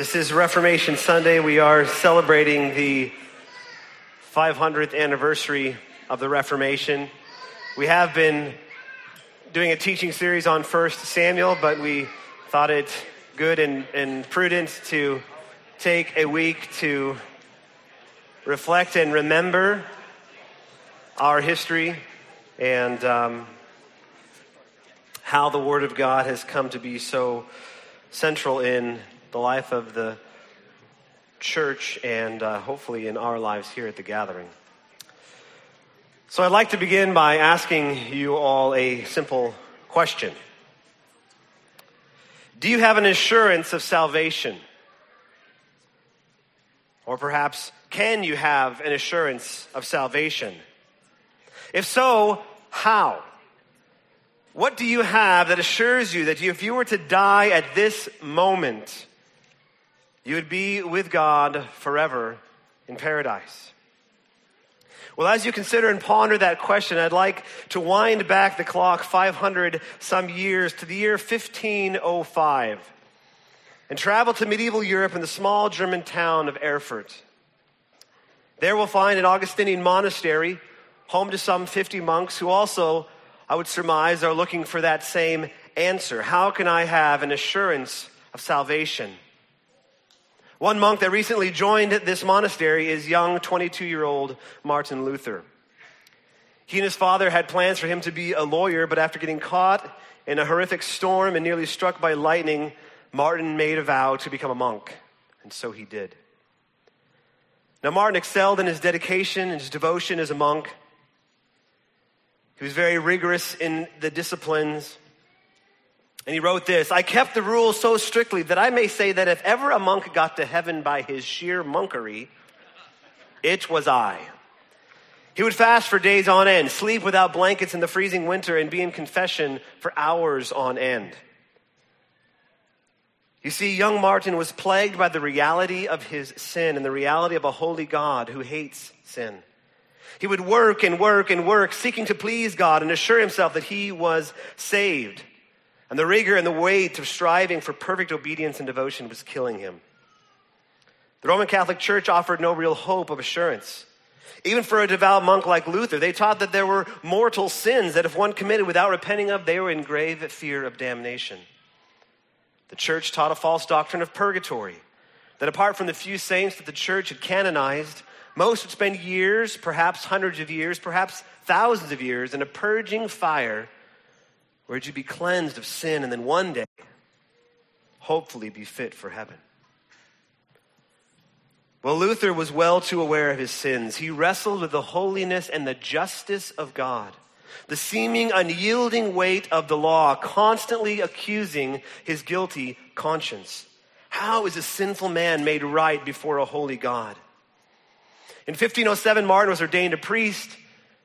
This is Reformation Sunday. We are celebrating the 500th anniversary of the Reformation. We have been doing a teaching series on 1 Samuel, but we thought it good and, and prudent to take a week to reflect and remember our history and um, how the Word of God has come to be so central in the life of the church and uh, hopefully in our lives here at the gathering. So I'd like to begin by asking you all a simple question Do you have an assurance of salvation? Or perhaps, can you have an assurance of salvation? If so, how? What do you have that assures you that if you were to die at this moment, you would be with God forever in paradise? Well, as you consider and ponder that question, I'd like to wind back the clock 500 some years to the year 1505 and travel to medieval Europe in the small German town of Erfurt. There we'll find an Augustinian monastery, home to some 50 monks who also I would surmise, are looking for that same answer. How can I have an assurance of salvation? One monk that recently joined this monastery is young 22 year old Martin Luther. He and his father had plans for him to be a lawyer, but after getting caught in a horrific storm and nearly struck by lightning, Martin made a vow to become a monk, and so he did. Now, Martin excelled in his dedication and his devotion as a monk. He was very rigorous in the disciplines. And he wrote this I kept the rules so strictly that I may say that if ever a monk got to heaven by his sheer monkery, it was I. He would fast for days on end, sleep without blankets in the freezing winter, and be in confession for hours on end. You see, young Martin was plagued by the reality of his sin and the reality of a holy God who hates sin. He would work and work and work, seeking to please God and assure himself that he was saved. And the rigor and the weight of striving for perfect obedience and devotion was killing him. The Roman Catholic Church offered no real hope of assurance. Even for a devout monk like Luther, they taught that there were mortal sins that if one committed without repenting of, they were in grave fear of damnation. The church taught a false doctrine of purgatory, that apart from the few saints that the church had canonized, most would spend years, perhaps hundreds of years, perhaps thousands of years in a purging fire where you'd be cleansed of sin and then one day, hopefully, be fit for heaven. Well, Luther was well too aware of his sins. He wrestled with the holiness and the justice of God, the seeming unyielding weight of the law, constantly accusing his guilty conscience. How is a sinful man made right before a holy God? In 1507, Martin was ordained a priest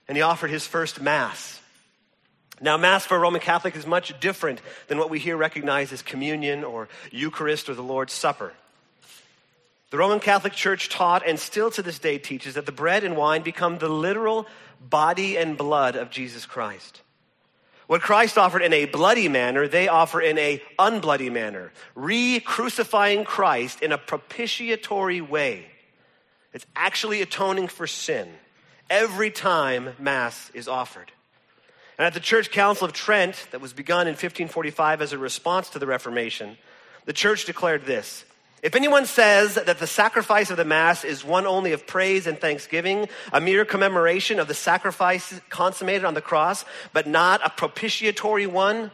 and he offered his first Mass. Now, Mass for a Roman Catholic is much different than what we here recognize as communion or Eucharist or the Lord's Supper. The Roman Catholic Church taught and still to this day teaches that the bread and wine become the literal body and blood of Jesus Christ. What Christ offered in a bloody manner, they offer in a unbloody manner, re-crucifying Christ in a propitiatory way. It's actually atoning for sin every time Mass is offered. And at the Church Council of Trent, that was begun in 1545 as a response to the Reformation, the church declared this If anyone says that the sacrifice of the Mass is one only of praise and thanksgiving, a mere commemoration of the sacrifice consummated on the cross, but not a propitiatory one,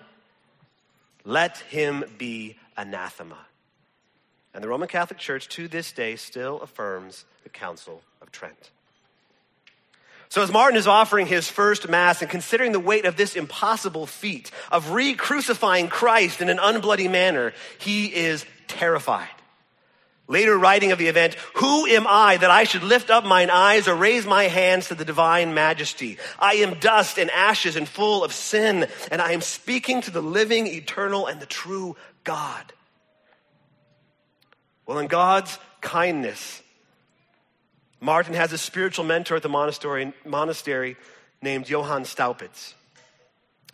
let him be anathema. And the Roman Catholic Church to this day still affirms the Council of Trent. So, as Martin is offering his first Mass and considering the weight of this impossible feat of re crucifying Christ in an unbloody manner, he is terrified. Later, writing of the event, Who am I that I should lift up mine eyes or raise my hands to the divine majesty? I am dust and ashes and full of sin, and I am speaking to the living, eternal, and the true God. Well, in God's kindness, Martin has a spiritual mentor at the monastery, monastery named Johann Staupitz,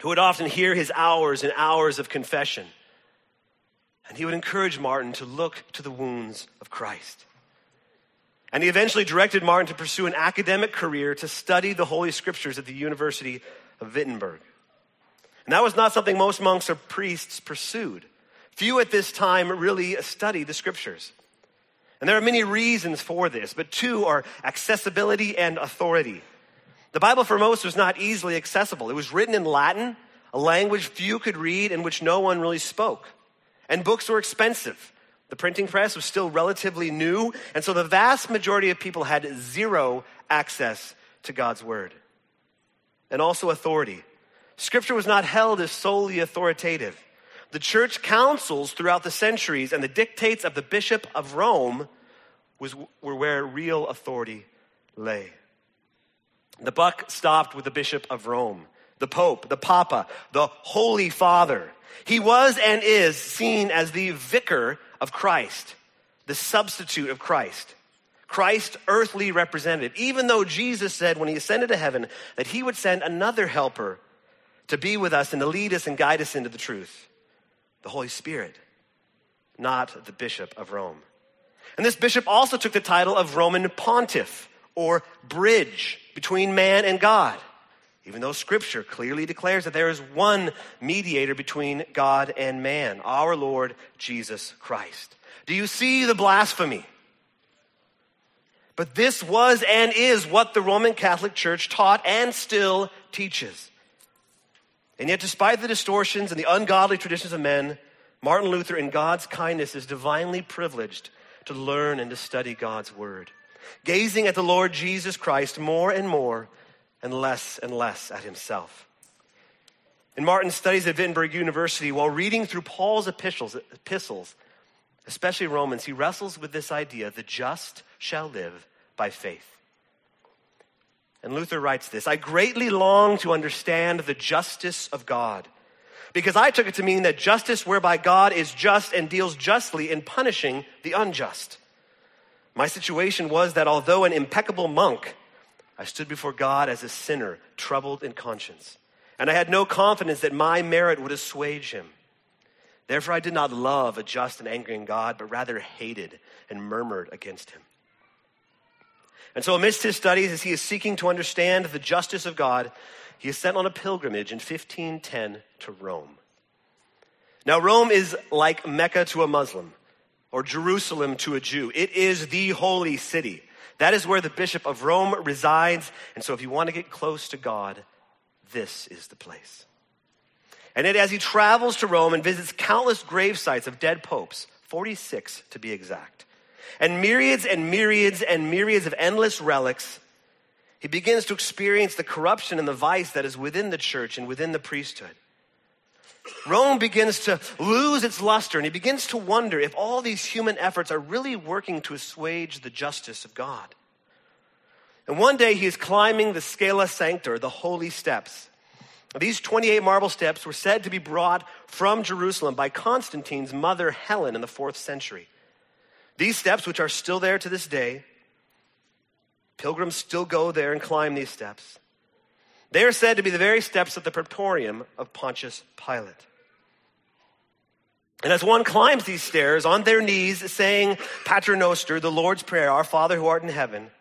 who would often hear his hours and hours of confession. And he would encourage Martin to look to the wounds of Christ. And he eventually directed Martin to pursue an academic career to study the Holy Scriptures at the University of Wittenberg. And that was not something most monks or priests pursued. Few at this time really studied the Scriptures. And there are many reasons for this, but two are accessibility and authority. The Bible for most was not easily accessible. It was written in Latin, a language few could read and which no one really spoke. And books were expensive. The printing press was still relatively new, and so the vast majority of people had zero access to God's Word. And also authority. Scripture was not held as solely authoritative. The church councils throughout the centuries and the dictates of the Bishop of Rome was, were where real authority lay. The buck stopped with the Bishop of Rome, the Pope, the Papa, the Holy Father. He was and is seen as the vicar of Christ, the substitute of Christ. Christ, earthly representative, even though Jesus said when he ascended to heaven that he would send another helper to be with us and to lead us and guide us into the truth the Holy Spirit, not the Bishop of Rome. And this bishop also took the title of Roman pontiff or bridge between man and God, even though Scripture clearly declares that there is one mediator between God and man, our Lord Jesus Christ. Do you see the blasphemy? But this was and is what the Roman Catholic Church taught and still teaches. And yet, despite the distortions and the ungodly traditions of men, Martin Luther, in God's kindness, is divinely privileged to learn and to study God's Word gazing at the Lord Jesus Christ more and more and less and less at himself. In Martin's studies at Wittenberg University, while reading through Paul's epistles, epistles, especially Romans, he wrestles with this idea the just shall live by faith. And Luther writes this I greatly long to understand the justice of God, because I took it to mean that justice whereby God is just and deals justly in punishing the unjust. My situation was that although an impeccable monk, I stood before God as a sinner, troubled in conscience. And I had no confidence that my merit would assuage him. Therefore, I did not love a just and angry God, but rather hated and murmured against him. And so, amidst his studies, as he is seeking to understand the justice of God, he is sent on a pilgrimage in 1510 to Rome. Now, Rome is like Mecca to a Muslim or Jerusalem to a Jew. It is the holy city. That is where the Bishop of Rome resides. And so, if you want to get close to God, this is the place. And as he travels to Rome and visits countless grave sites of dead popes, 46 to be exact, and myriads and myriads and myriads of endless relics, he begins to experience the corruption and the vice that is within the church and within the priesthood. Rome begins to lose its luster and he begins to wonder if all these human efforts are really working to assuage the justice of God. And one day he is climbing the Scala Sancta, the holy steps. These 28 marble steps were said to be brought from Jerusalem by Constantine's mother Helen in the fourth century. These steps, which are still there to this day, pilgrims still go there and climb these steps. They are said to be the very steps of the praetorium of Pontius Pilate. And as one climbs these stairs on their knees, saying Pater Noster, the Lord's Prayer, Our Father who art in heaven,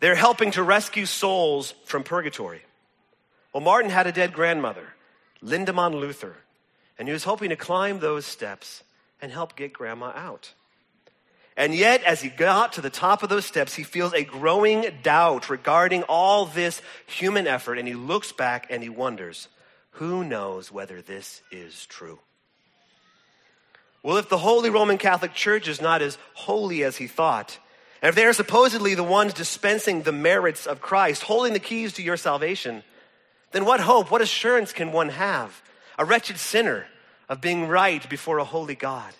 they're helping to rescue souls from purgatory. Well, Martin had a dead grandmother, Lindemann Luther, and he was hoping to climb those steps and help get grandma out. And yet, as he got to the top of those steps, he feels a growing doubt regarding all this human effort, and he looks back and he wonders, who knows whether this is true? Well, if the Holy Roman Catholic Church is not as holy as he thought, and if they are supposedly the ones dispensing the merits of Christ, holding the keys to your salvation, then what hope, what assurance can one have, a wretched sinner, of being right before a holy God?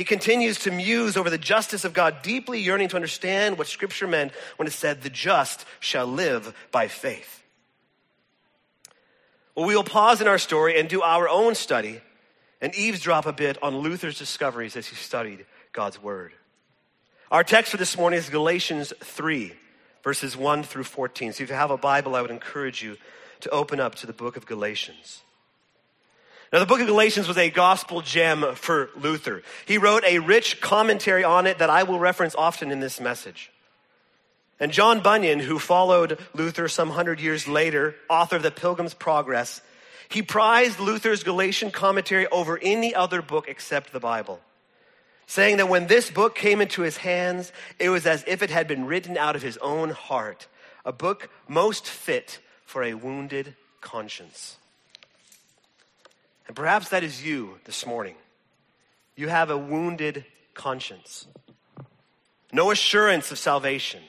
He continues to muse over the justice of God, deeply yearning to understand what Scripture meant when it said, The just shall live by faith. Well, we will pause in our story and do our own study and eavesdrop a bit on Luther's discoveries as he studied God's Word. Our text for this morning is Galatians 3, verses 1 through 14. So if you have a Bible, I would encourage you to open up to the book of Galatians. Now, the book of Galatians was a gospel gem for Luther. He wrote a rich commentary on it that I will reference often in this message. And John Bunyan, who followed Luther some hundred years later, author of the Pilgrim's Progress, he prized Luther's Galatian commentary over any other book except the Bible, saying that when this book came into his hands, it was as if it had been written out of his own heart, a book most fit for a wounded conscience. And perhaps that is you this morning. You have a wounded conscience, no assurance of salvation.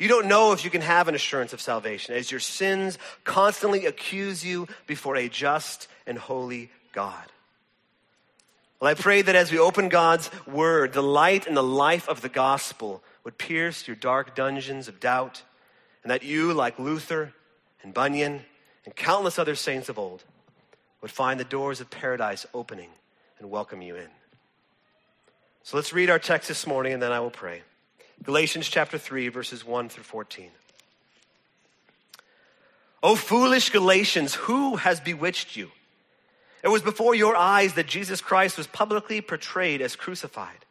You don't know if you can have an assurance of salvation as your sins constantly accuse you before a just and holy God. Well, I pray that as we open God's word, the light and the life of the gospel would pierce your dark dungeons of doubt, and that you, like Luther and Bunyan and countless other saints of old, would find the doors of paradise opening and welcome you in. So let's read our text this morning and then I will pray. Galatians chapter 3, verses 1 through 14. O foolish Galatians, who has bewitched you? It was before your eyes that Jesus Christ was publicly portrayed as crucified.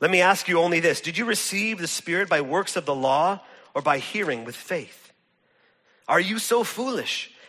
Let me ask you only this Did you receive the Spirit by works of the law or by hearing with faith? Are you so foolish?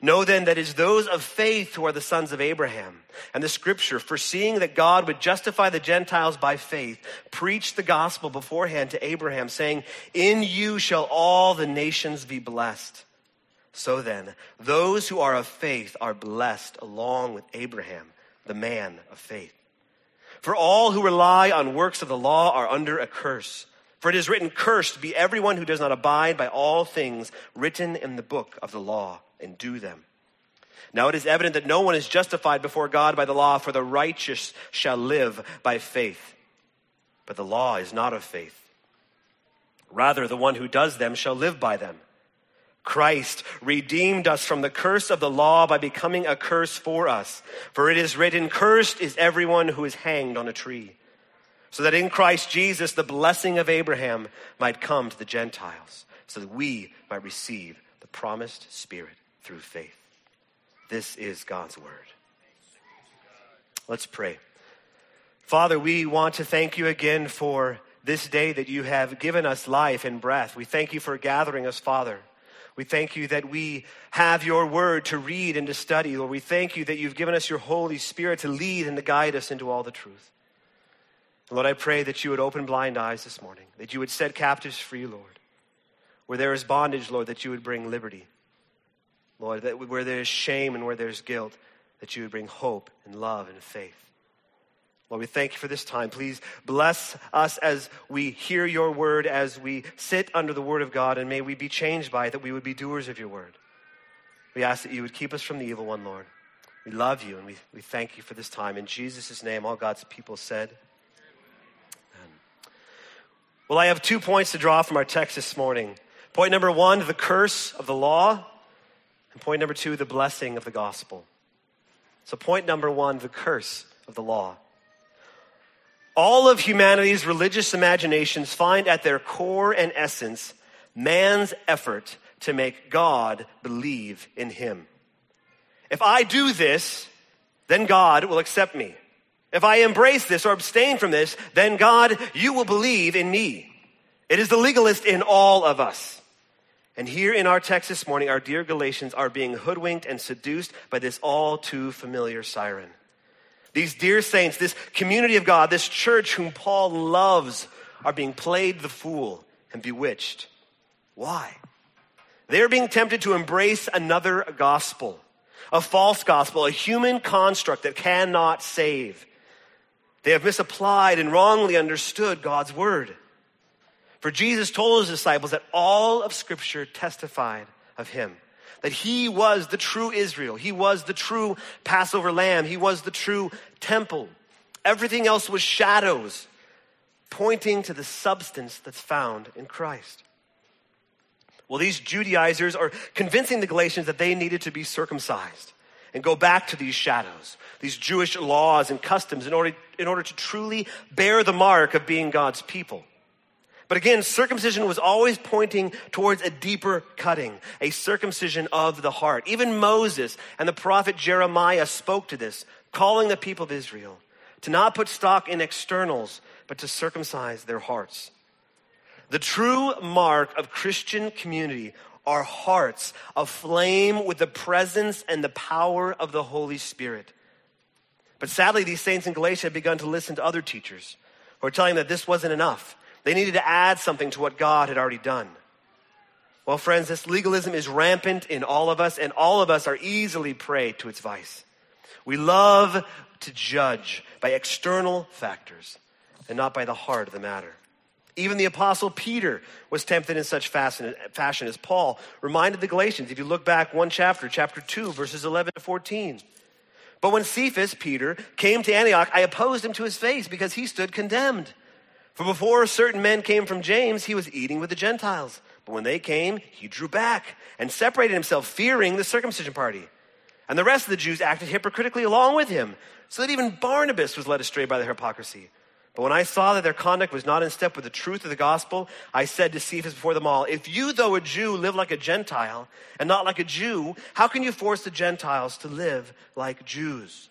Know then that it is those of faith who are the sons of Abraham. And the scripture, foreseeing that God would justify the Gentiles by faith, preached the gospel beforehand to Abraham, saying, In you shall all the nations be blessed. So then, those who are of faith are blessed along with Abraham, the man of faith. For all who rely on works of the law are under a curse. For it is written, Cursed be everyone who does not abide by all things written in the book of the law and do them. Now it is evident that no one is justified before God by the law, for the righteous shall live by faith. But the law is not of faith. Rather, the one who does them shall live by them. Christ redeemed us from the curse of the law by becoming a curse for us. For it is written, Cursed is everyone who is hanged on a tree. So that in Christ Jesus the blessing of Abraham might come to the Gentiles, so that we might receive the promised Spirit through faith. This is God's word. Let's pray. Father, we want to thank you again for this day that you have given us life and breath. We thank you for gathering us, Father. We thank you that we have your word to read and to study. Lord, we thank you that you've given us your Holy Spirit to lead and to guide us into all the truth. Lord, I pray that you would open blind eyes this morning, that you would set captives free, Lord. Where there is bondage, Lord, that you would bring liberty. Lord, that where there is shame and where there's guilt, that you would bring hope and love and faith. Lord, we thank you for this time. Please bless us as we hear your word, as we sit under the word of God, and may we be changed by it, that we would be doers of your word. We ask that you would keep us from the evil one, Lord. We love you and we, we thank you for this time. In Jesus' name, all God's people said. Well, I have two points to draw from our text this morning. Point number one, the curse of the law. And point number two, the blessing of the gospel. So, point number one, the curse of the law. All of humanity's religious imaginations find at their core and essence man's effort to make God believe in him. If I do this, then God will accept me. If I embrace this or abstain from this, then God, you will believe in me. It is the legalist in all of us. And here in our text this morning, our dear Galatians are being hoodwinked and seduced by this all too familiar siren. These dear saints, this community of God, this church whom Paul loves, are being played the fool and bewitched. Why? They're being tempted to embrace another gospel, a false gospel, a human construct that cannot save. They have misapplied and wrongly understood God's word. For Jesus told his disciples that all of Scripture testified of him. That he was the true Israel. He was the true Passover lamb. He was the true temple. Everything else was shadows, pointing to the substance that's found in Christ. Well, these Judaizers are convincing the Galatians that they needed to be circumcised and go back to these shadows, these Jewish laws and customs in order, in order to truly bear the mark of being God's people. But again, circumcision was always pointing towards a deeper cutting, a circumcision of the heart. Even Moses and the prophet Jeremiah spoke to this, calling the people of Israel to not put stock in externals, but to circumcise their hearts. The true mark of Christian community are hearts aflame with the presence and the power of the Holy Spirit. But sadly, these saints in Galatia had begun to listen to other teachers who were telling them that this wasn't enough. They needed to add something to what God had already done. Well, friends, this legalism is rampant in all of us, and all of us are easily prey to its vice. We love to judge by external factors and not by the heart of the matter. Even the apostle Peter was tempted in such fashion, as Paul reminded the Galatians. If you look back one chapter, chapter 2, verses 11 to 14. But when Cephas, Peter, came to Antioch, I opposed him to his face because he stood condemned. For before certain men came from James, he was eating with the Gentiles. But when they came, he drew back and separated himself, fearing the circumcision party. And the rest of the Jews acted hypocritically along with him, so that even Barnabas was led astray by their hypocrisy. But when I saw that their conduct was not in step with the truth of the gospel, I said to Cephas before them all, If you, though a Jew, live like a Gentile and not like a Jew, how can you force the Gentiles to live like Jews?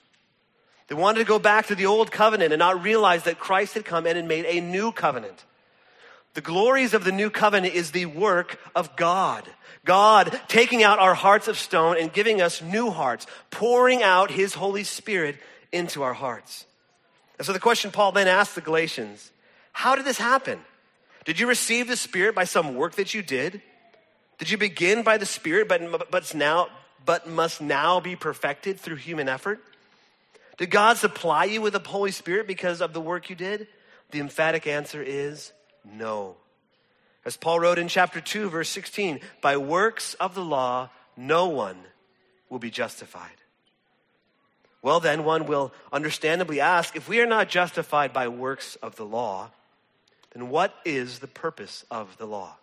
They wanted to go back to the old covenant and not realize that Christ had come in and made a new covenant. The glories of the new covenant is the work of God. God taking out our hearts of stone and giving us new hearts, pouring out his Holy Spirit into our hearts. And so the question Paul then asks the Galatians how did this happen? Did you receive the Spirit by some work that you did? Did you begin by the Spirit but, but, now, but must now be perfected through human effort? Did God supply you with the Holy Spirit because of the work you did? The emphatic answer is no. As Paul wrote in chapter 2, verse 16, by works of the law, no one will be justified. Well, then, one will understandably ask if we are not justified by works of the law, then what is the purpose of the law?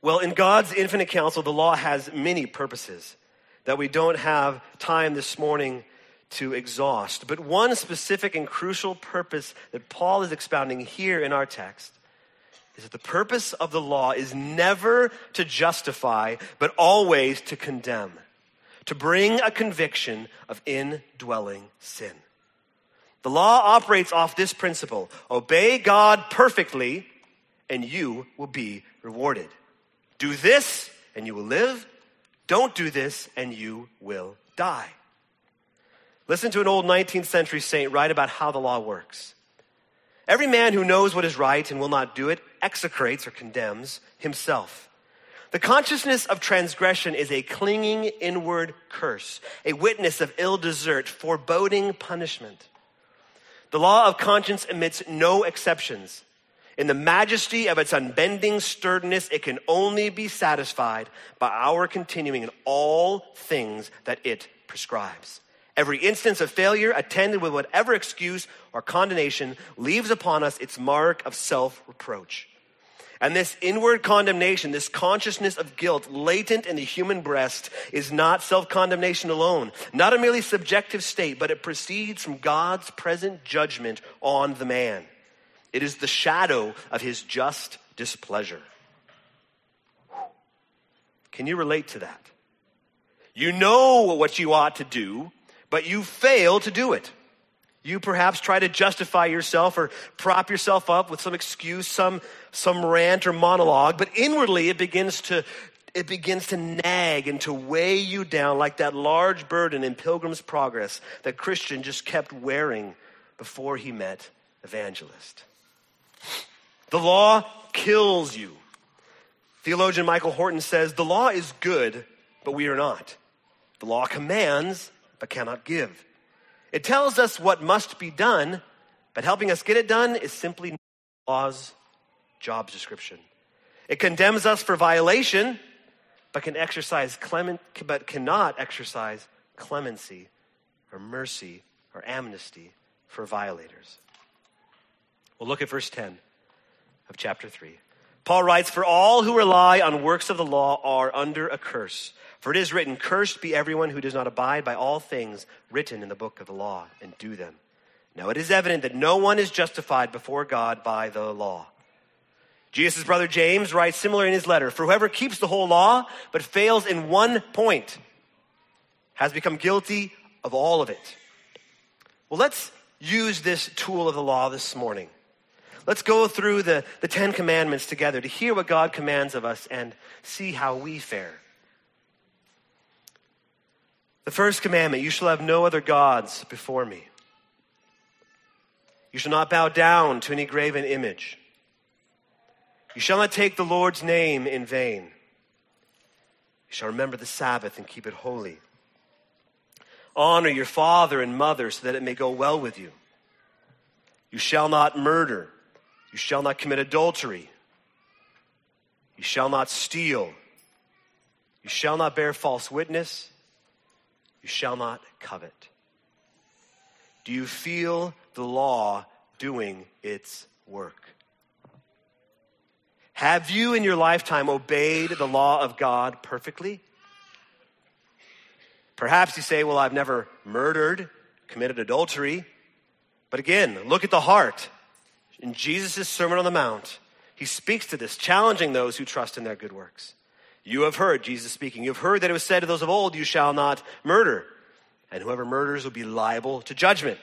Well, in God's infinite counsel, the law has many purposes that we don't have time this morning to exhaust. But one specific and crucial purpose that Paul is expounding here in our text is that the purpose of the law is never to justify, but always to condemn to bring a conviction of indwelling sin. The law operates off this principle obey God perfectly, and you will be rewarded. Do this, and you will live. Don't do this, and you will die. Listen to an old 19th century saint write about how the law works. Every man who knows what is right and will not do it execrates or condemns himself. The consciousness of transgression is a clinging inward curse, a witness of ill desert, foreboding punishment. The law of conscience admits no exceptions. In the majesty of its unbending sturdiness, it can only be satisfied by our continuing in all things that it prescribes. Every instance of failure, attended with whatever excuse or condemnation, leaves upon us its mark of self reproach. And this inward condemnation, this consciousness of guilt latent in the human breast is not self condemnation alone, not a merely subjective state, but it proceeds from God's present judgment on the man. It is the shadow of his just displeasure. Can you relate to that? You know what you ought to do, but you fail to do it. You perhaps try to justify yourself or prop yourself up with some excuse, some, some rant or monologue, but inwardly it begins to, it begins to nag and to weigh you down like that large burden in Pilgrim's Progress that Christian just kept wearing before he met Evangelist. The law kills you. Theologian Michael Horton says the law is good, but we are not. The law commands, but cannot give. It tells us what must be done, but helping us get it done is simply law's job description. It condemns us for violation, but can exercise clement, but cannot exercise clemency or mercy or amnesty for violators. We'll look at verse 10 of chapter 3. Paul writes, For all who rely on works of the law are under a curse. For it is written, Cursed be everyone who does not abide by all things written in the book of the law and do them. Now it is evident that no one is justified before God by the law. Jesus' brother James writes similar in his letter For whoever keeps the whole law but fails in one point has become guilty of all of it. Well, let's use this tool of the law this morning. Let's go through the, the Ten Commandments together to hear what God commands of us and see how we fare. The first commandment you shall have no other gods before me. You shall not bow down to any graven image. You shall not take the Lord's name in vain. You shall remember the Sabbath and keep it holy. Honor your father and mother so that it may go well with you. You shall not murder. You shall not commit adultery. You shall not steal. You shall not bear false witness. You shall not covet. Do you feel the law doing its work? Have you in your lifetime obeyed the law of God perfectly? Perhaps you say, Well, I've never murdered, committed adultery. But again, look at the heart. In Jesus' Sermon on the Mount, he speaks to this, challenging those who trust in their good works. You have heard, Jesus speaking, you have heard that it was said to those of old, You shall not murder, and whoever murders will be liable to judgment.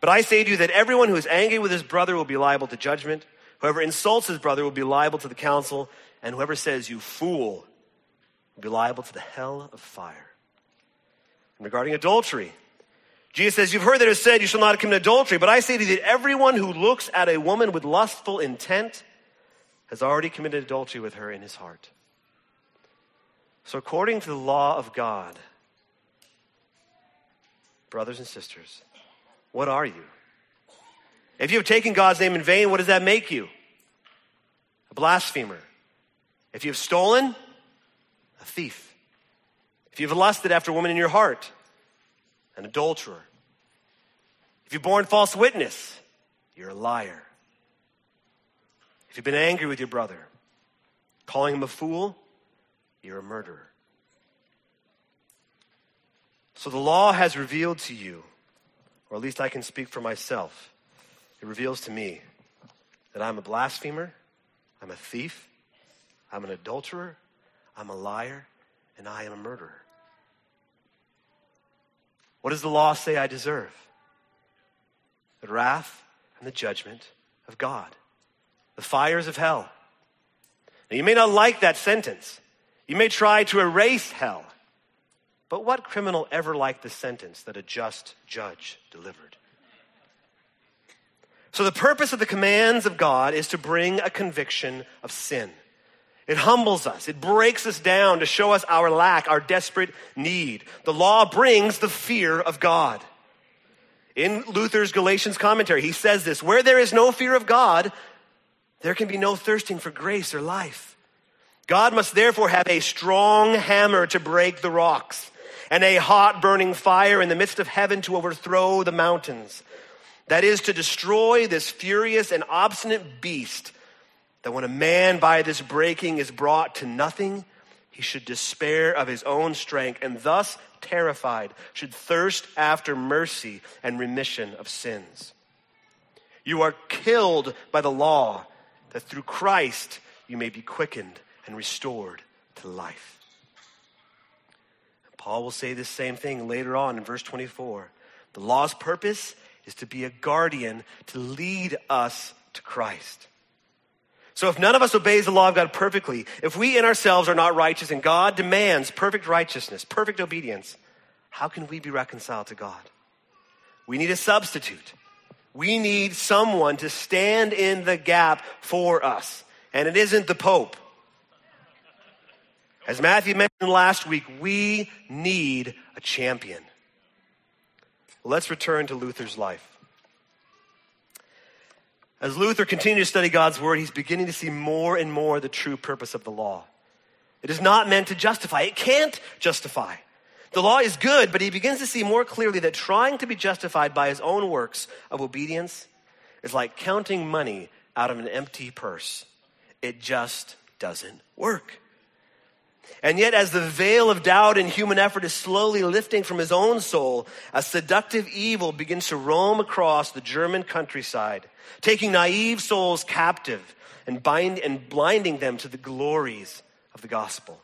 But I say to you that everyone who is angry with his brother will be liable to judgment. Whoever insults his brother will be liable to the council, and whoever says, You fool, will be liable to the hell of fire. And regarding adultery, Jesus says, You've heard that it is said, You shall not commit adultery. But I say to you that everyone who looks at a woman with lustful intent has already committed adultery with her in his heart. So, according to the law of God, brothers and sisters, what are you? If you have taken God's name in vain, what does that make you? A blasphemer. If you have stolen, a thief. If you've lusted after a woman in your heart, an adulterer. If you've borne false witness, you're a liar. If you've been angry with your brother, calling him a fool, you're a murderer. So the law has revealed to you, or at least I can speak for myself, it reveals to me that I'm a blasphemer, I'm a thief, I'm an adulterer, I'm a liar, and I am a murderer. What does the law say I deserve? The wrath and the judgment of God, the fires of hell. Now, you may not like that sentence. You may try to erase hell. But what criminal ever liked the sentence that a just judge delivered? So, the purpose of the commands of God is to bring a conviction of sin. It humbles us. It breaks us down to show us our lack, our desperate need. The law brings the fear of God. In Luther's Galatians commentary, he says this Where there is no fear of God, there can be no thirsting for grace or life. God must therefore have a strong hammer to break the rocks and a hot burning fire in the midst of heaven to overthrow the mountains. That is to destroy this furious and obstinate beast that when a man by this breaking is brought to nothing, he should despair of his own strength and thus terrified should thirst after mercy and remission of sins. You are killed by the law that through Christ you may be quickened and restored to life. Paul will say the same thing later on in verse 24. The law's purpose is to be a guardian to lead us to Christ. So if none of us obeys the law of God perfectly, if we in ourselves are not righteous and God demands perfect righteousness, perfect obedience, how can we be reconciled to God? We need a substitute. We need someone to stand in the gap for us. And it isn't the Pope. As Matthew mentioned last week, we need a champion. let's return to Luther's life. As Luther continued to study God's word, he's beginning to see more and more the true purpose of the law. It is not meant to justify, it can't justify. The law is good, but he begins to see more clearly that trying to be justified by his own works of obedience is like counting money out of an empty purse. It just doesn't work. And yet, as the veil of doubt and human effort is slowly lifting from his own soul, a seductive evil begins to roam across the German countryside, taking naive souls captive and, bind, and blinding them to the glories of the gospel.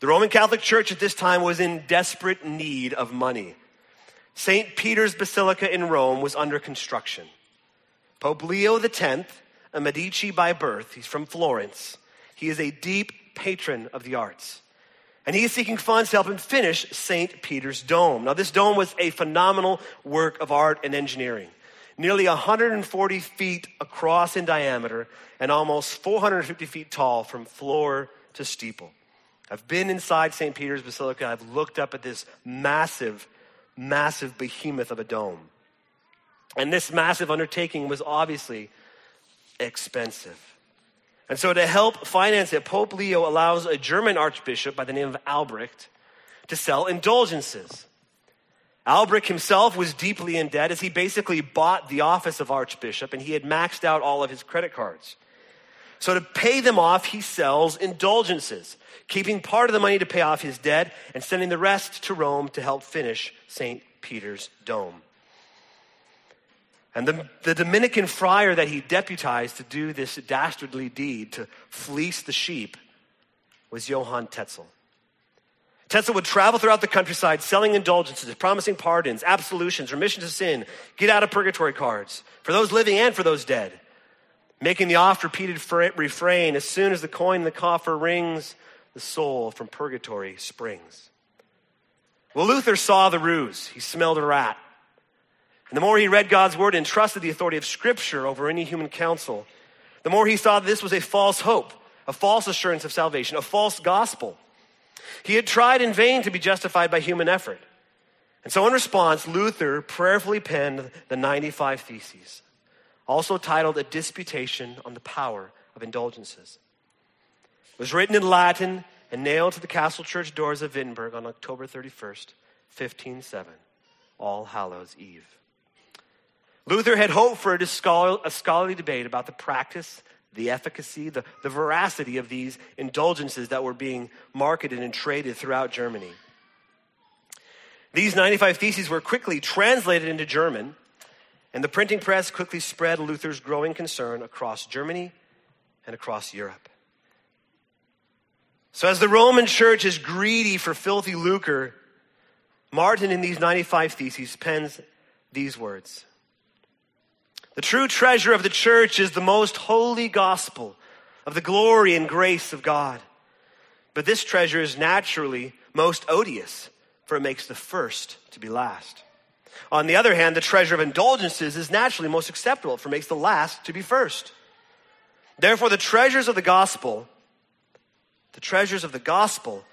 The Roman Catholic Church at this time was in desperate need of money. St. Peter's Basilica in Rome was under construction. Pope Leo X, a Medici by birth, he's from Florence. He is a deep patron of the arts. And he is seeking funds to help him finish St. Peter's Dome. Now, this dome was a phenomenal work of art and engineering. Nearly 140 feet across in diameter and almost 450 feet tall from floor to steeple. I've been inside St. Peter's Basilica. I've looked up at this massive, massive behemoth of a dome. And this massive undertaking was obviously expensive. And so, to help finance it, Pope Leo allows a German archbishop by the name of Albrecht to sell indulgences. Albrecht himself was deeply in debt as he basically bought the office of archbishop and he had maxed out all of his credit cards. So, to pay them off, he sells indulgences, keeping part of the money to pay off his debt and sending the rest to Rome to help finish St. Peter's Dome. And the, the Dominican friar that he deputized to do this dastardly deed, to fleece the sheep, was Johann Tetzel. Tetzel would travel throughout the countryside selling indulgences, promising pardons, absolutions, remission to sin, get out of purgatory cards for those living and for those dead. Making the oft repeated refrain as soon as the coin in the coffer rings, the soul from purgatory springs. Well, Luther saw the ruse. He smelled a rat. And the more he read God's word and trusted the authority of Scripture over any human counsel, the more he saw that this was a false hope, a false assurance of salvation, a false gospel. He had tried in vain to be justified by human effort. And so, in response, Luther prayerfully penned the 95 Theses, also titled A Disputation on the Power of Indulgences. It was written in Latin and nailed to the castle church doors of Wittenberg on October 31st, 1507, All Hallows Eve. Luther had hoped for a, scholarly debate about the practice, the efficacy, the, the veracity of these indulgences that were being marketed and traded throughout Germany. These 95 theses were quickly translated into German, and the printing press quickly spread Luther's growing concern across Germany and across Europe. So, as the Roman church is greedy for filthy lucre, Martin, in these 95 theses, pens these words the true treasure of the church is the most holy gospel of the glory and grace of God. But this treasure is naturally most odious, for it makes the first to be last. On the other hand, the treasure of indulgences is naturally most acceptable, for it makes the last to be first. Therefore, the treasures of the gospel, the treasures of the gospel,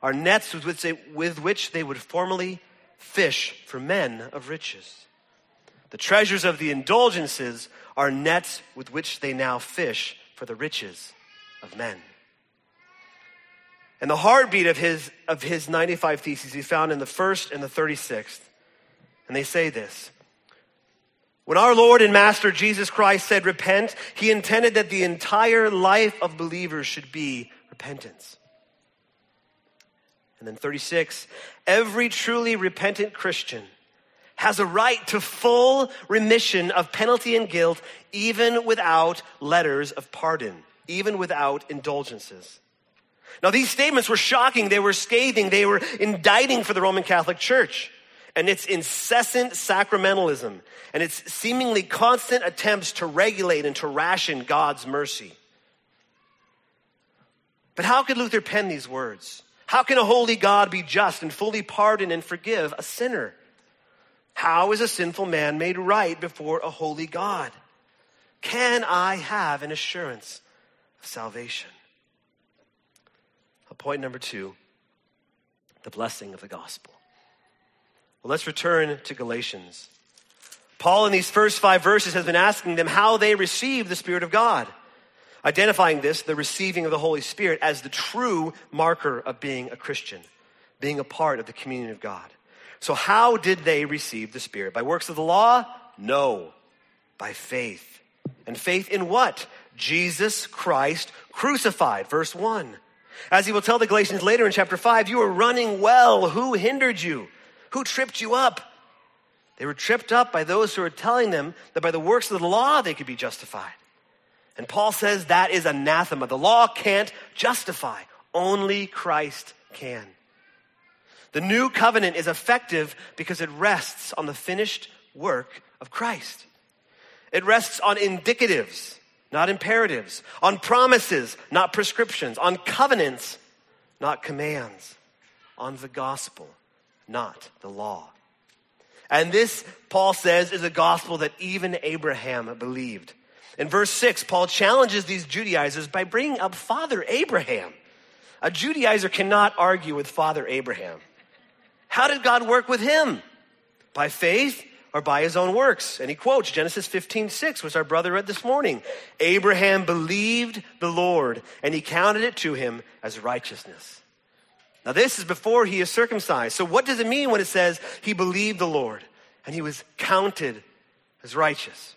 are nets with which they, would formerly fish for men of riches. The treasures of the indulgences are nets with which they now fish for the riches of men. And the heartbeat of his, of his 95 theses he found in the first and the 36th. And they say this When our Lord and Master Jesus Christ said, Repent, he intended that the entire life of believers should be repentance. And then 36, every truly repentant Christian has a right to full remission of penalty and guilt, even without letters of pardon, even without indulgences. Now, these statements were shocking. They were scathing. They were indicting for the Roman Catholic Church and its incessant sacramentalism and its seemingly constant attempts to regulate and to ration God's mercy. But how could Luther pen these words? How can a holy God be just and fully pardon and forgive a sinner? How is a sinful man made right before a holy God? Can I have an assurance of salvation? Point number two the blessing of the gospel. Well, let's return to Galatians. Paul, in these first five verses, has been asking them how they received the Spirit of God, identifying this, the receiving of the Holy Spirit, as the true marker of being a Christian, being a part of the communion of God. So, how did they receive the Spirit? By works of the law? No, by faith. And faith in what? Jesus Christ crucified. Verse 1. As he will tell the Galatians later in chapter 5, you were running well. Who hindered you? Who tripped you up? They were tripped up by those who were telling them that by the works of the law they could be justified. And Paul says that is anathema. The law can't justify, only Christ can. The new covenant is effective because it rests on the finished work of Christ. It rests on indicatives, not imperatives, on promises, not prescriptions, on covenants, not commands, on the gospel, not the law. And this, Paul says, is a gospel that even Abraham believed. In verse 6, Paul challenges these Judaizers by bringing up Father Abraham. A Judaizer cannot argue with Father Abraham. How did God work with him? By faith or by his own works? And he quotes Genesis 15, 6, which our brother read this morning. Abraham believed the Lord, and he counted it to him as righteousness. Now, this is before he is circumcised. So, what does it mean when it says he believed the Lord and he was counted as righteous?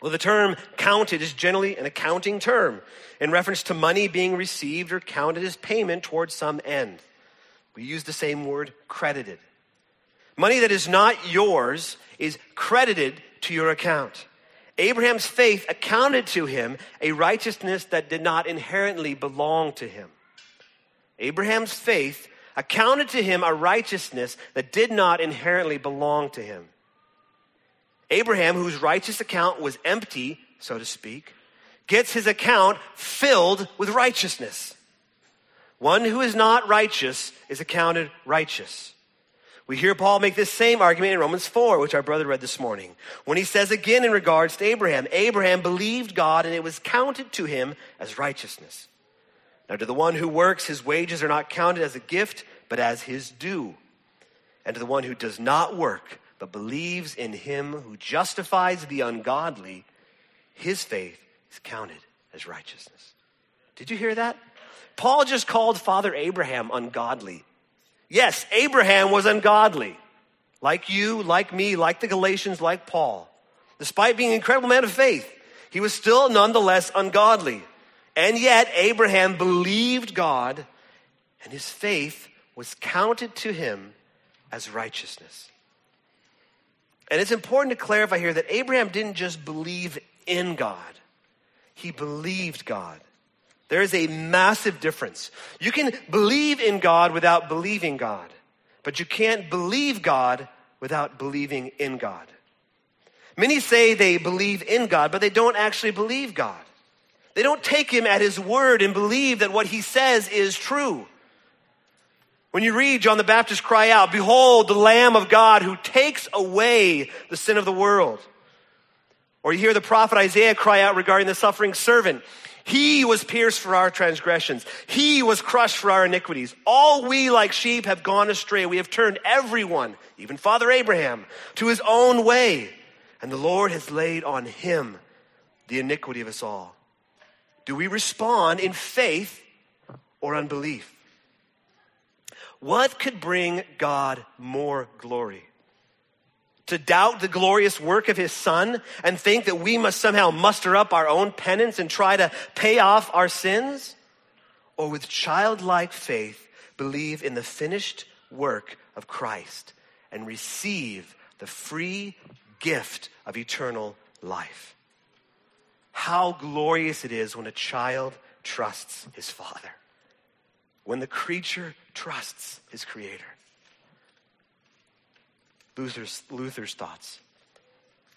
Well, the term counted is generally an accounting term in reference to money being received or counted as payment towards some end. We use the same word credited. Money that is not yours is credited to your account. Abraham's faith accounted to him a righteousness that did not inherently belong to him. Abraham's faith accounted to him a righteousness that did not inherently belong to him. Abraham, whose righteous account was empty, so to speak, gets his account filled with righteousness. One who is not righteous is accounted righteous. We hear Paul make this same argument in Romans 4, which our brother read this morning, when he says again in regards to Abraham Abraham believed God and it was counted to him as righteousness. Now, to the one who works, his wages are not counted as a gift, but as his due. And to the one who does not work, but believes in him who justifies the ungodly, his faith is counted as righteousness. Did you hear that? Paul just called Father Abraham ungodly. Yes, Abraham was ungodly. Like you, like me, like the Galatians, like Paul. Despite being an incredible man of faith, he was still nonetheless ungodly. And yet, Abraham believed God, and his faith was counted to him as righteousness. And it's important to clarify here that Abraham didn't just believe in God, he believed God. There is a massive difference. You can believe in God without believing God, but you can't believe God without believing in God. Many say they believe in God, but they don't actually believe God. They don't take him at his word and believe that what he says is true. When you read John the Baptist cry out, Behold, the Lamb of God who takes away the sin of the world. Or you hear the prophet Isaiah cry out regarding the suffering servant. He was pierced for our transgressions. He was crushed for our iniquities. All we like sheep have gone astray. We have turned everyone, even Father Abraham, to his own way. And the Lord has laid on him the iniquity of us all. Do we respond in faith or unbelief? What could bring God more glory? To doubt the glorious work of his son and think that we must somehow muster up our own penance and try to pay off our sins? Or with childlike faith, believe in the finished work of Christ and receive the free gift of eternal life? How glorious it is when a child trusts his father, when the creature trusts his creator. Luther's, Luther's thoughts.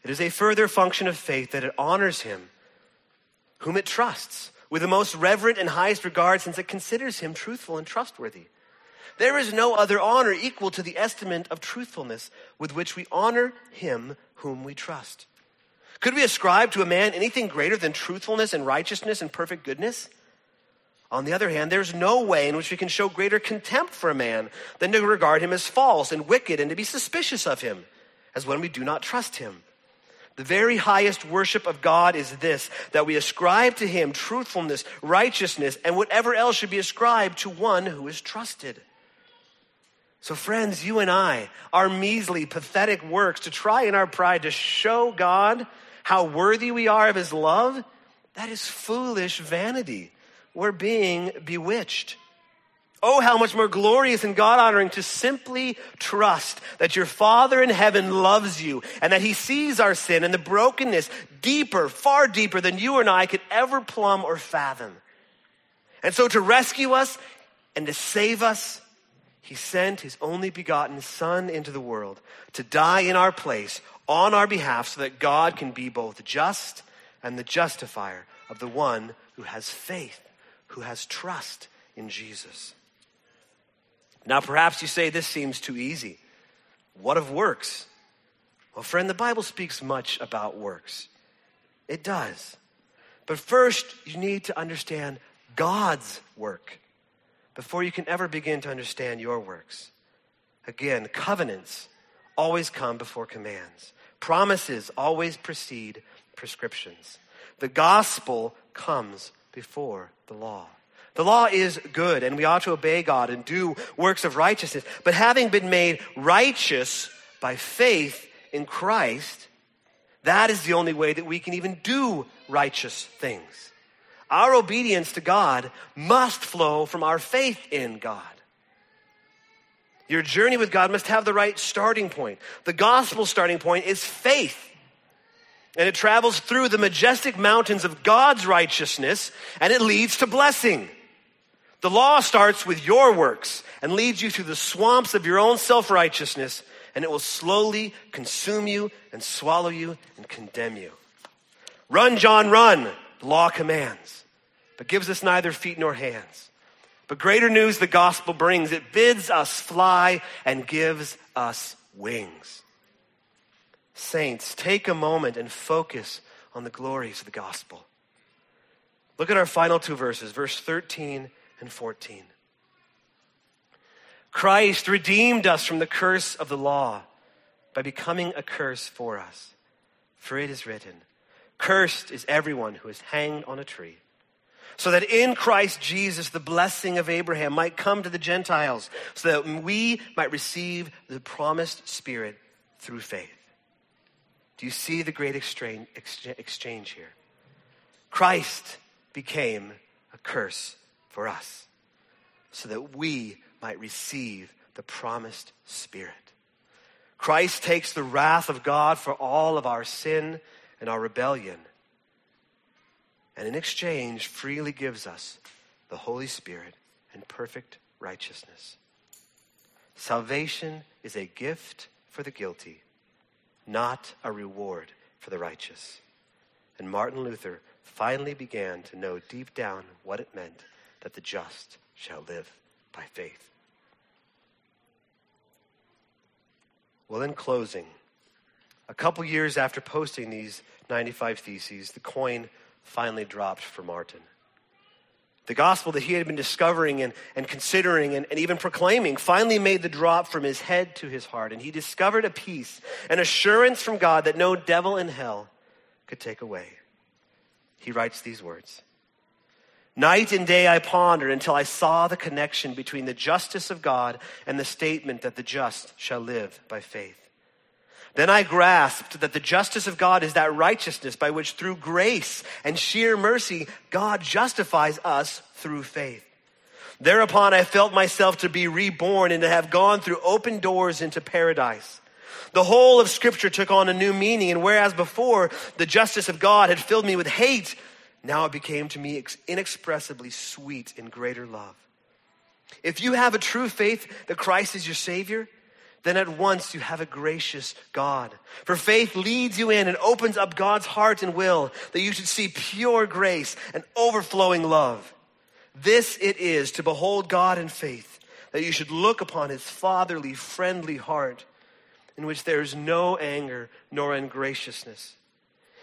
It is a further function of faith that it honors him whom it trusts with the most reverent and highest regard since it considers him truthful and trustworthy. There is no other honor equal to the estimate of truthfulness with which we honor him whom we trust. Could we ascribe to a man anything greater than truthfulness and righteousness and perfect goodness? On the other hand, there's no way in which we can show greater contempt for a man than to regard him as false and wicked and to be suspicious of him, as when we do not trust him. The very highest worship of God is this that we ascribe to him truthfulness, righteousness, and whatever else should be ascribed to one who is trusted. So, friends, you and I, our measly, pathetic works to try in our pride to show God how worthy we are of his love, that is foolish vanity. We're being bewitched. Oh, how much more glorious and God honoring to simply trust that your Father in heaven loves you and that He sees our sin and the brokenness deeper, far deeper than you and I could ever plumb or fathom. And so to rescue us and to save us, He sent His only begotten Son into the world to die in our place on our behalf so that God can be both just and the justifier of the one who has faith, who has trust in Jesus. Now, perhaps you say this seems too easy. What of works? Well, friend, the Bible speaks much about works. It does. But first, you need to understand God's work before you can ever begin to understand your works. Again, covenants always come before commands, promises always precede prescriptions. The gospel comes before the law. The law is good, and we ought to obey God and do works of righteousness. But having been made righteous by faith in Christ, that is the only way that we can even do righteous things. Our obedience to God must flow from our faith in God. Your journey with God must have the right starting point. The gospel starting point is faith. And it travels through the majestic mountains of God's righteousness and it leads to blessing. The law starts with your works and leads you through the swamps of your own self righteousness, and it will slowly consume you and swallow you and condemn you. Run, John, run, the law commands, but gives us neither feet nor hands. But greater news the gospel brings it bids us fly and gives us wings. Saints, take a moment and focus on the glories of the gospel. Look at our final two verses, verse 13 and 14. Christ redeemed us from the curse of the law by becoming a curse for us. For it is written, Cursed is everyone who is hanged on a tree, so that in Christ Jesus the blessing of Abraham might come to the Gentiles, so that we might receive the promised Spirit through faith. Do you see the great exchange here? Christ became a curse for us so that we might receive the promised Spirit. Christ takes the wrath of God for all of our sin and our rebellion, and in exchange, freely gives us the Holy Spirit and perfect righteousness. Salvation is a gift for the guilty, not a reward for the righteous. And Martin Luther finally began to know deep down what it meant that the just shall live by faith. Well, in closing, a couple years after posting these 95 theses, the coin finally dropped for Martin. The gospel that he had been discovering and, and considering and, and even proclaiming finally made the drop from his head to his heart. And he discovered a peace, an assurance from God that no devil in hell could take away. He writes these words Night and day I pondered until I saw the connection between the justice of God and the statement that the just shall live by faith. Then I grasped that the justice of God is that righteousness by which through grace and sheer mercy God justifies us through faith. Thereupon I felt myself to be reborn and to have gone through open doors into paradise. The whole of scripture took on a new meaning and whereas before the justice of God had filled me with hate, now it became to me inexpressibly sweet in greater love. If you have a true faith that Christ is your Savior, then at once you have a gracious God. For faith leads you in and opens up God's heart and will that you should see pure grace and overflowing love. This it is to behold God in faith, that you should look upon his fatherly, friendly heart, in which there is no anger nor ungraciousness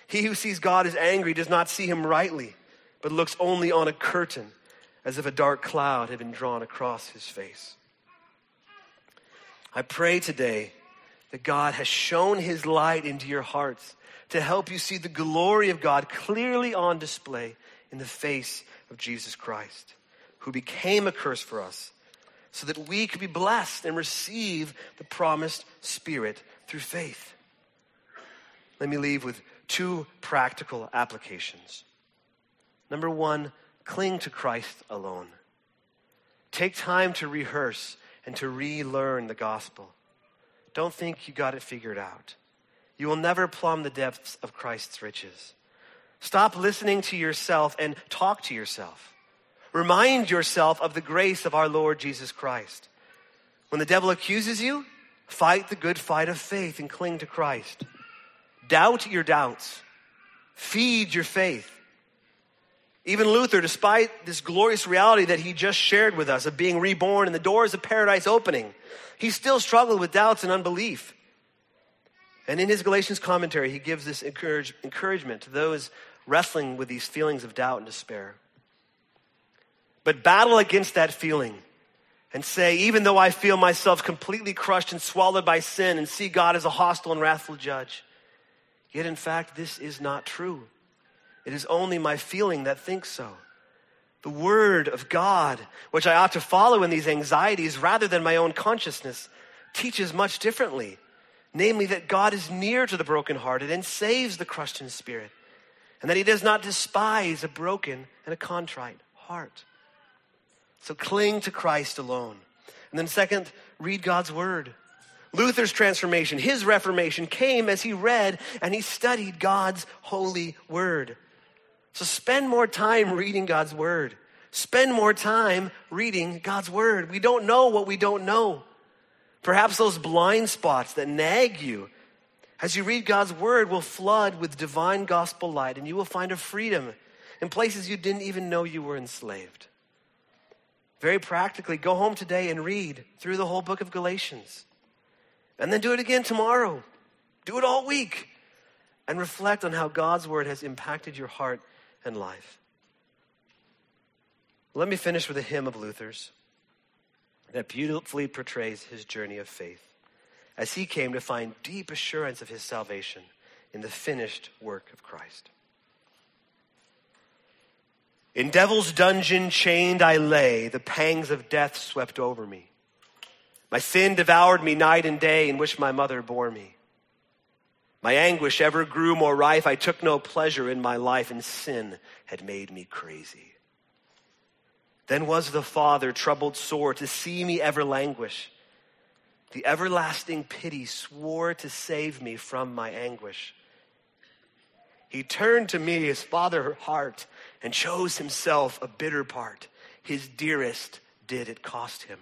he who sees God as angry does not see him rightly, but looks only on a curtain as if a dark cloud had been drawn across his face. I pray today that God has shone his light into your hearts to help you see the glory of God clearly on display in the face of Jesus Christ, who became a curse for us so that we could be blessed and receive the promised Spirit through faith. Let me leave with two practical applications. Number one, cling to Christ alone. Take time to rehearse and to relearn the gospel. Don't think you got it figured out. You will never plumb the depths of Christ's riches. Stop listening to yourself and talk to yourself. Remind yourself of the grace of our Lord Jesus Christ. When the devil accuses you, fight the good fight of faith and cling to Christ. Doubt your doubts. Feed your faith. Even Luther, despite this glorious reality that he just shared with us of being reborn and the doors of paradise opening, he still struggled with doubts and unbelief. And in his Galatians commentary, he gives this encourage, encouragement to those wrestling with these feelings of doubt and despair. But battle against that feeling and say, even though I feel myself completely crushed and swallowed by sin and see God as a hostile and wrathful judge, yet in fact, this is not true. It is only my feeling that thinks so. The Word of God, which I ought to follow in these anxieties rather than my own consciousness, teaches much differently. Namely, that God is near to the brokenhearted and saves the crushed in spirit, and that He does not despise a broken and a contrite heart. So cling to Christ alone. And then, second, read God's Word. Luther's transformation, his reformation, came as he read and he studied God's holy Word. So spend more time reading God's word. Spend more time reading God's word. We don't know what we don't know. Perhaps those blind spots that nag you as you read God's word will flood with divine gospel light and you will find a freedom in places you didn't even know you were enslaved. Very practically, go home today and read through the whole book of Galatians. And then do it again tomorrow. Do it all week. And reflect on how God's word has impacted your heart and life. Let me finish with a hymn of Luther's that beautifully portrays his journey of faith as he came to find deep assurance of his salvation in the finished work of Christ. In devil's dungeon chained I lay, the pangs of death swept over me. My sin devoured me night and day in which my mother bore me. My anguish ever grew more rife. I took no pleasure in my life, and sin had made me crazy. Then was the Father troubled sore to see me ever languish. The everlasting pity swore to save me from my anguish. He turned to me his father heart and chose himself a bitter part. His dearest did it cost him.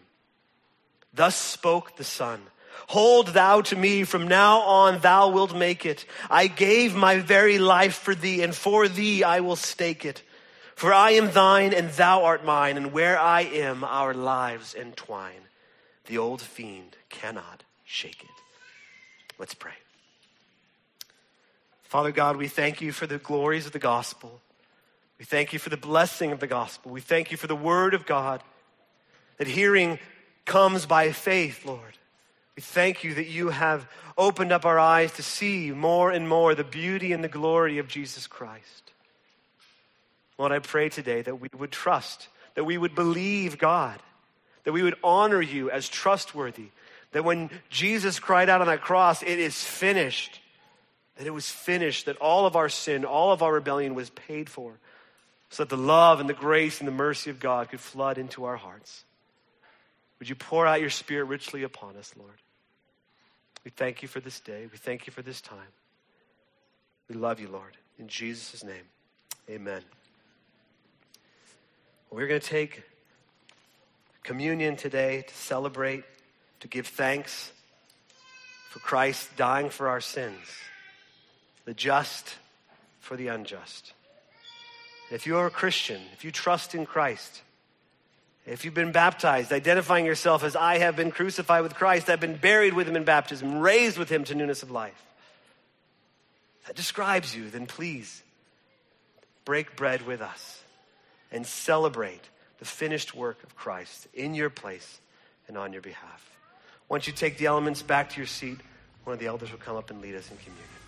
Thus spoke the Son. Hold thou to me, from now on thou wilt make it. I gave my very life for thee, and for thee I will stake it. For I am thine, and thou art mine, and where I am, our lives entwine. The old fiend cannot shake it. Let's pray. Father God, we thank you for the glories of the gospel. We thank you for the blessing of the gospel. We thank you for the word of God, that hearing comes by faith, Lord. We thank you that you have opened up our eyes to see more and more the beauty and the glory of Jesus Christ. Lord, I pray today that we would trust, that we would believe God, that we would honor you as trustworthy, that when Jesus cried out on that cross, it is finished, that it was finished, that all of our sin, all of our rebellion was paid for, so that the love and the grace and the mercy of God could flood into our hearts. Would you pour out your spirit richly upon us, Lord? We thank you for this day. We thank you for this time. We love you, Lord. In Jesus' name, amen. We're going to take communion today to celebrate, to give thanks for Christ dying for our sins, the just for the unjust. If you're a Christian, if you trust in Christ, if you've been baptized, identifying yourself as I have been crucified with Christ, I've been buried with him in baptism, raised with him to newness of life. That describes you, then please break bread with us and celebrate the finished work of Christ in your place and on your behalf. Once you take the elements back to your seat, one of the elders will come up and lead us in communion.